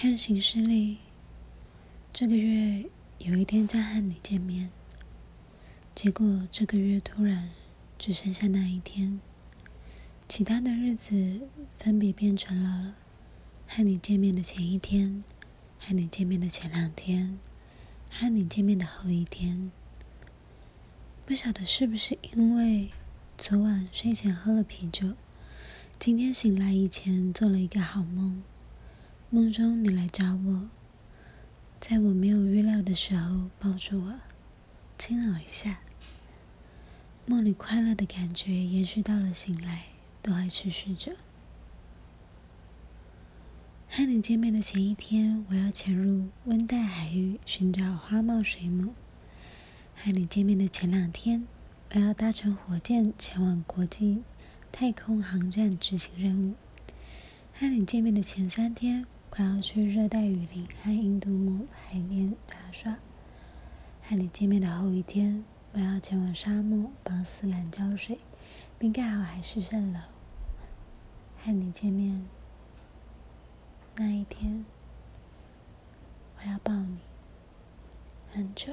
看行事历，这个月有一天将和你见面，结果这个月突然只剩下那一天，其他的日子分别变成了和你见面的前一天、和你见面的前两天、和你见面的后一天。不晓得是不是因为昨晚睡前喝了啤酒，今天醒来以前做了一个好梦。梦中你来找我，在我没有预料的时候抱住我，亲了我一下。梦里快乐的感觉延续到了醒来，都还持续着。和你见面的前一天，我要潜入温带海域寻找花茂水母。和你见面的前两天，我要搭乘火箭前往国际太空航站执行任务。和你见面的前三天。我要去热带雨林和印度木海边杂耍。和你见面的后一天，我要前往沙漠帮斯兰浇水，并盖好海市蜃楼。和你见面那一天，我要抱你很久。